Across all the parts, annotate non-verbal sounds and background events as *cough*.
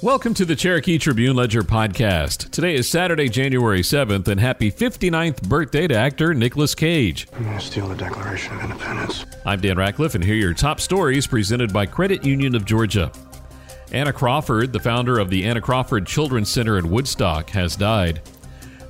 Welcome to the Cherokee Tribune Ledger podcast. Today is Saturday, January 7th, and happy 59th birthday to actor Nicolas Cage. I'm going to steal the Declaration of Independence. I'm Dan Ratcliffe, and here are your top stories presented by Credit Union of Georgia. Anna Crawford, the founder of the Anna Crawford Children's Center in Woodstock, has died.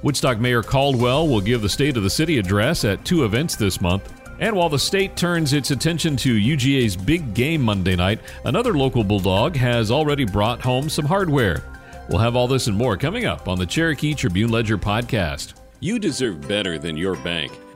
Woodstock Mayor Caldwell will give the State of the City address at two events this month. And while the state turns its attention to UGA's big game Monday night, another local Bulldog has already brought home some hardware. We'll have all this and more coming up on the Cherokee Tribune Ledger podcast. You deserve better than your bank.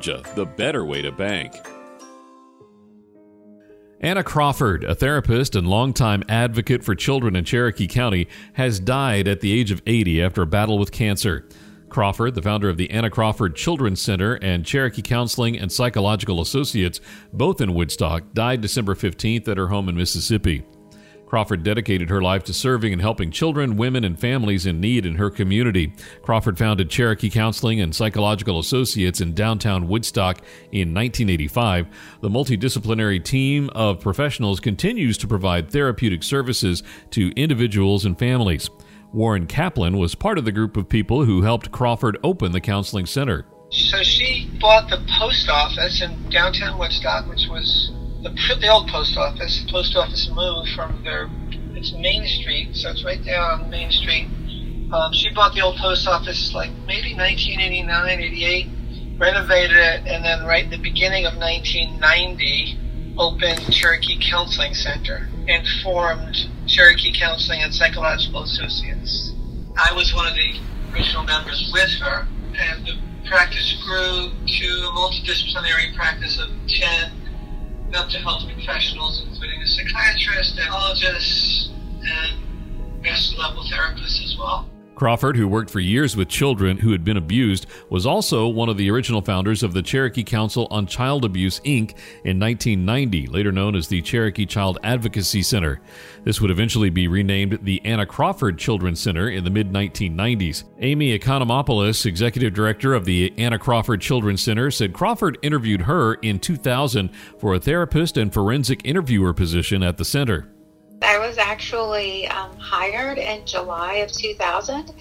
Georgia, the better way to bank. Anna Crawford, a therapist and longtime advocate for children in Cherokee County, has died at the age of 80 after a battle with cancer. Crawford, the founder of the Anna Crawford Children's Center and Cherokee Counseling and Psychological Associates, both in Woodstock, died December 15th at her home in Mississippi. Crawford dedicated her life to serving and helping children, women, and families in need in her community. Crawford founded Cherokee Counseling and Psychological Associates in downtown Woodstock in 1985. The multidisciplinary team of professionals continues to provide therapeutic services to individuals and families. Warren Kaplan was part of the group of people who helped Crawford open the counseling center. So she bought the post office in downtown Woodstock, which was the, the old post office. The post office moved from there it's Main Street, so it's right there on Main Street. Um, she bought the old post office like maybe 1989, 88, renovated it, and then right in the beginning of 1990 opened Cherokee Counseling Center and formed Cherokee Counseling and Psychological Associates. I was one of the original members with her, and the practice grew to a multidisciplinary practice of 10 mental health professionals, including a psychiatrist, psychologist, and master level therapists as well. Crawford, who worked for years with children who had been abused, was also one of the original founders of the Cherokee Council on Child Abuse, Inc. in 1990, later known as the Cherokee Child Advocacy Center. This would eventually be renamed the Anna Crawford Children's Center in the mid 1990s. Amy Economopoulos, executive director of the Anna Crawford Children's Center, said Crawford interviewed her in 2000 for a therapist and forensic interviewer position at the center. I was actually um, hired in July of 2000.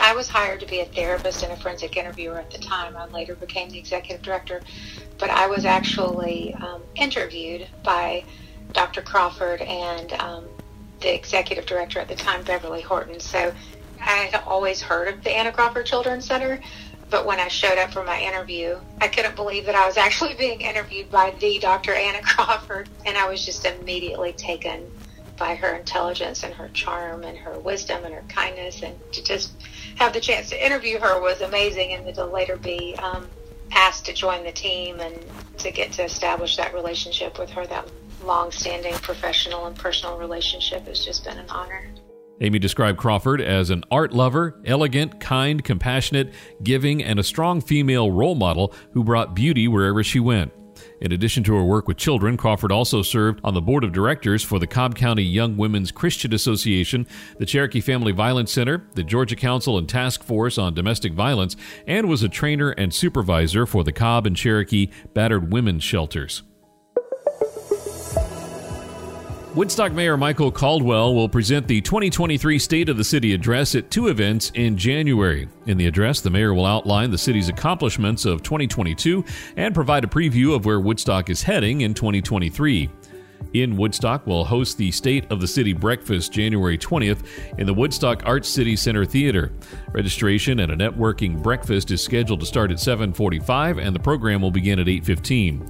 I was hired to be a therapist and a forensic interviewer at the time. I later became the executive director, but I was actually um, interviewed by Dr. Crawford and um, the executive director at the time, Beverly Horton. So I had always heard of the Anna Crawford Children's Center, but when I showed up for my interview, I couldn't believe that I was *laughs* actually being interviewed by the Dr. Anna Crawford, and I was just immediately taken by her intelligence and her charm and her wisdom and her kindness. And to just have the chance to interview her was amazing. And to later be um, asked to join the team and to get to establish that relationship with her, that long-standing professional and personal relationship, has just been an honor. Amy described Crawford as an art lover, elegant, kind, compassionate, giving, and a strong female role model who brought beauty wherever she went. In addition to her work with children, Crawford also served on the board of directors for the Cobb County Young Women's Christian Association, the Cherokee Family Violence Center, the Georgia Council and Task Force on Domestic Violence, and was a trainer and supervisor for the Cobb and Cherokee Battered Women's Shelters. Woodstock Mayor Michael Caldwell will present the 2023 State of the City address at two events in January. In the address, the mayor will outline the city's accomplishments of 2022 and provide a preview of where Woodstock is heading in 2023. In Woodstock will host the State of the City breakfast January 20th in the Woodstock Arts City Center Theater. Registration and a networking breakfast is scheduled to start at 7:45 and the program will begin at 8:15.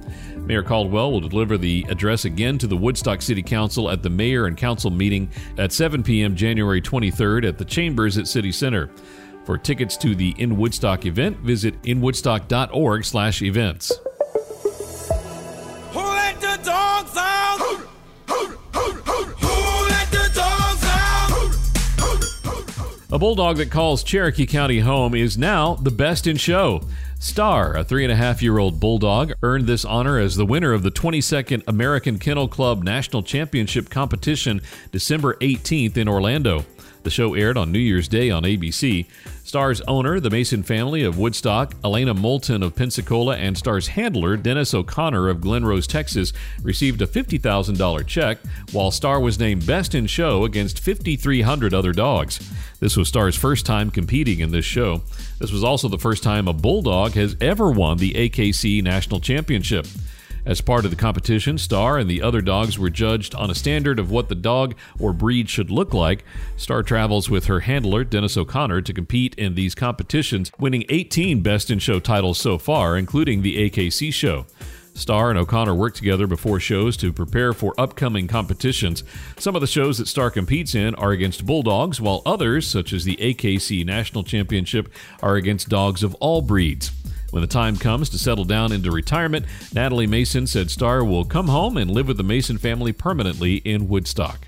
Mayor Caldwell will deliver the address again to the Woodstock City Council at the mayor and council meeting at 7 p.m. January 23rd at the Chambers at City Center. For tickets to the In Woodstock event, visit inwoodstock.org/events. A bulldog that calls Cherokee County home is now the best in show. Star, a three and a half year old bulldog, earned this honor as the winner of the 22nd American Kennel Club National Championship competition December 18th in Orlando. The show aired on New Year's Day on ABC. Star's owner, the Mason family of Woodstock, Elena Moulton of Pensacola, and Star's handler, Dennis O'Connor of Glen Rose, Texas, received a $50,000 check, while Star was named Best in Show against 5,300 other dogs. This was Star's first time competing in this show. This was also the first time a Bulldog has ever won the AKC National Championship. As part of the competition, Star and the other dogs were judged on a standard of what the dog or breed should look like. Star travels with her handler, Dennis O'Connor, to compete in these competitions, winning 18 Best in Show titles so far, including the AKC show. Star and O'Connor work together before shows to prepare for upcoming competitions. Some of the shows that Star competes in are against bulldogs, while others, such as the AKC National Championship, are against dogs of all breeds. When the time comes to settle down into retirement, Natalie Mason said Star will come home and live with the Mason family permanently in Woodstock.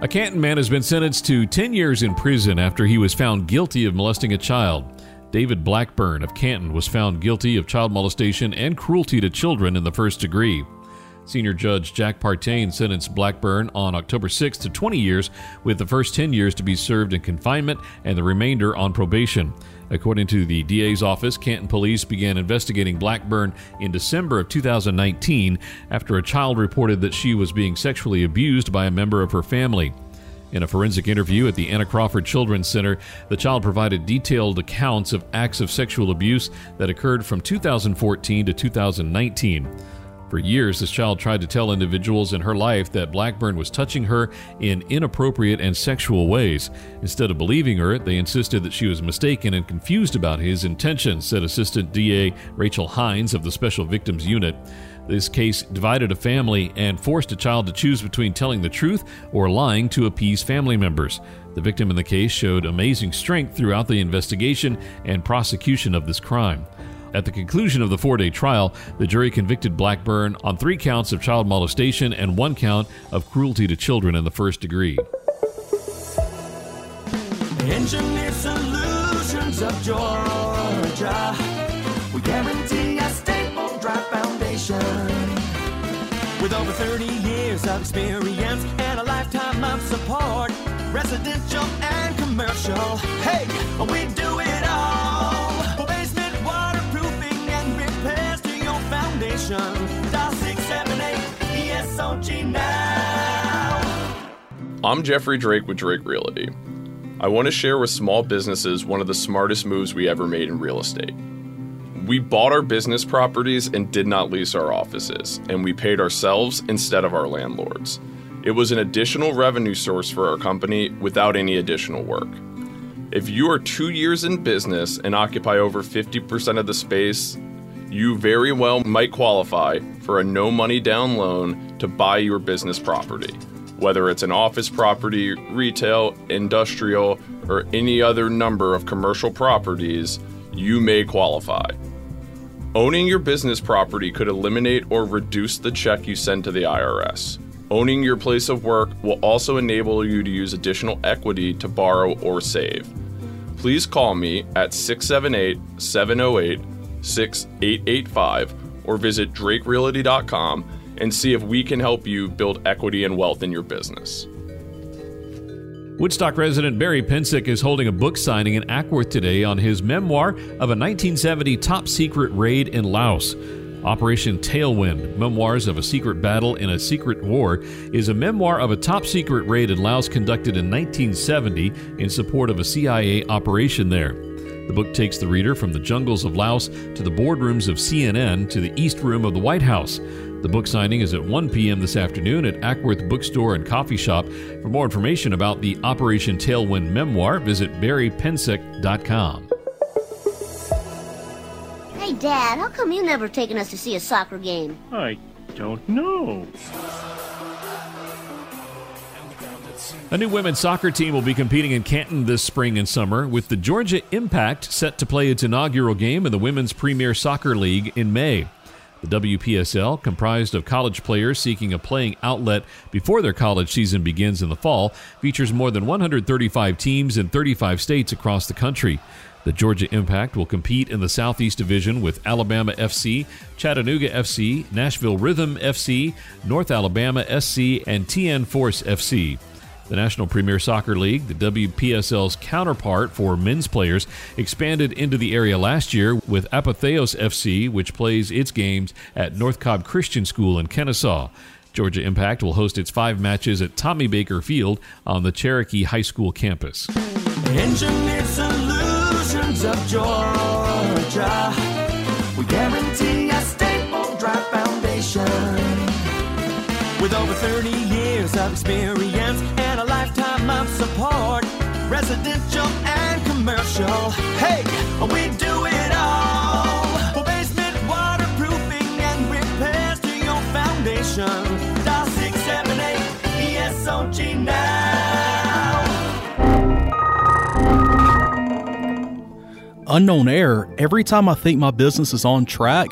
A Canton man has been sentenced to 10 years in prison after he was found guilty of molesting a child. David Blackburn of Canton was found guilty of child molestation and cruelty to children in the first degree. Senior Judge Jack Partain sentenced Blackburn on October 6 to 20 years, with the first 10 years to be served in confinement and the remainder on probation. According to the DA's office, Canton police began investigating Blackburn in December of 2019 after a child reported that she was being sexually abused by a member of her family. In a forensic interview at the Anna Crawford Children's Center, the child provided detailed accounts of acts of sexual abuse that occurred from 2014 to 2019. For years, this child tried to tell individuals in her life that Blackburn was touching her in inappropriate and sexual ways. Instead of believing her, they insisted that she was mistaken and confused about his intentions, said Assistant DA Rachel Hines of the Special Victims Unit. This case divided a family and forced a child to choose between telling the truth or lying to appease family members. The victim in the case showed amazing strength throughout the investigation and prosecution of this crime. At the conclusion of the four day trial, the jury convicted Blackburn on three counts of child molestation and one count of cruelty to children in the first degree. Engineer Solutions of Georgia. We guarantee a stable, dry foundation. With over 30 years of experience and a lifetime of support, residential and commercial. Hey, we do I'm Jeffrey Drake with Drake Realty. I want to share with small businesses one of the smartest moves we ever made in real estate. We bought our business properties and did not lease our offices, and we paid ourselves instead of our landlords. It was an additional revenue source for our company without any additional work. If you are two years in business and occupy over 50% of the space, you very well might qualify for a no money down loan to buy your business property. Whether it's an office property, retail, industrial, or any other number of commercial properties, you may qualify. Owning your business property could eliminate or reduce the check you send to the IRS. Owning your place of work will also enable you to use additional equity to borrow or save. Please call me at 678 708 6885 or visit drakerealty.com and see if we can help you build equity and wealth in your business. Woodstock resident Barry Pensick is holding a book signing in Acworth today on his memoir of a 1970 top secret raid in Laos. Operation Tailwind Memoirs of a Secret Battle in a Secret War is a memoir of a top secret raid in Laos conducted in 1970 in support of a CIA operation there. The book takes the reader from the jungles of Laos to the boardrooms of CNN to the East Room of the White House. The book signing is at 1 p.m. this afternoon at Acworth Bookstore and Coffee Shop. For more information about the Operation Tailwind memoir, visit barrypensick.com. Hey, Dad, how come you never taken us to see a soccer game? I don't know. A new women's soccer team will be competing in Canton this spring and summer, with the Georgia Impact set to play its inaugural game in the Women's Premier Soccer League in May. The WPSL, comprised of college players seeking a playing outlet before their college season begins in the fall, features more than 135 teams in 35 states across the country. The Georgia Impact will compete in the Southeast Division with Alabama FC, Chattanooga FC, Nashville Rhythm FC, North Alabama SC, and TN Force FC. The National Premier Soccer League, the WPSL's counterpart for men's players, expanded into the area last year with Apotheos FC, which plays its games at North Cobb Christian School in Kennesaw. Georgia Impact will host its five matches at Tommy Baker Field on the Cherokee High School campus. Engineered solutions of Georgia. We guarantee a dry foundation. With over 30 years of experience and a lifetime of support, residential and commercial. Hey, we do it all. For basement waterproofing and repairs to your foundation. Dial 678 ESOG now. Unknown error, every time I think my business is on track,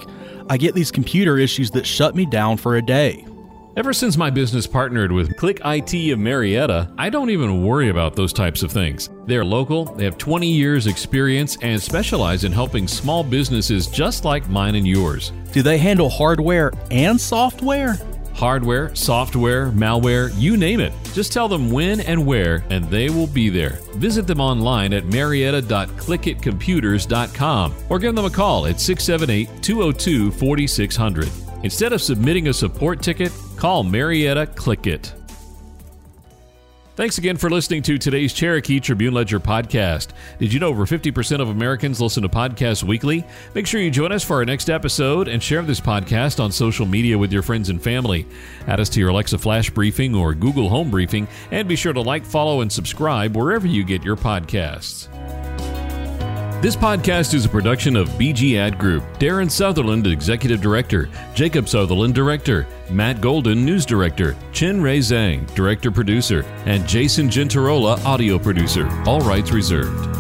I get these computer issues that shut me down for a day. Ever since my business partnered with Click IT of Marietta, I don't even worry about those types of things. They're local, they have 20 years experience and specialize in helping small businesses just like mine and yours. Do they handle hardware and software? Hardware, software, malware, you name it. Just tell them when and where, and they will be there. Visit them online at marietta.clickitcomputers.com or give them a call at 678 202 4600. Instead of submitting a support ticket, call Marietta Clickit. Thanks again for listening to today's Cherokee Tribune Ledger podcast. Did you know over 50% of Americans listen to podcasts weekly? Make sure you join us for our next episode and share this podcast on social media with your friends and family. Add us to your Alexa Flash Briefing or Google Home Briefing, and be sure to like, follow, and subscribe wherever you get your podcasts. This podcast is a production of BG Ad Group. Darren Sutherland, Executive Director. Jacob Sutherland, Director. Matt Golden, News Director. Chen Ray Zhang, Director Producer. And Jason Gentarola, Audio Producer. All rights reserved.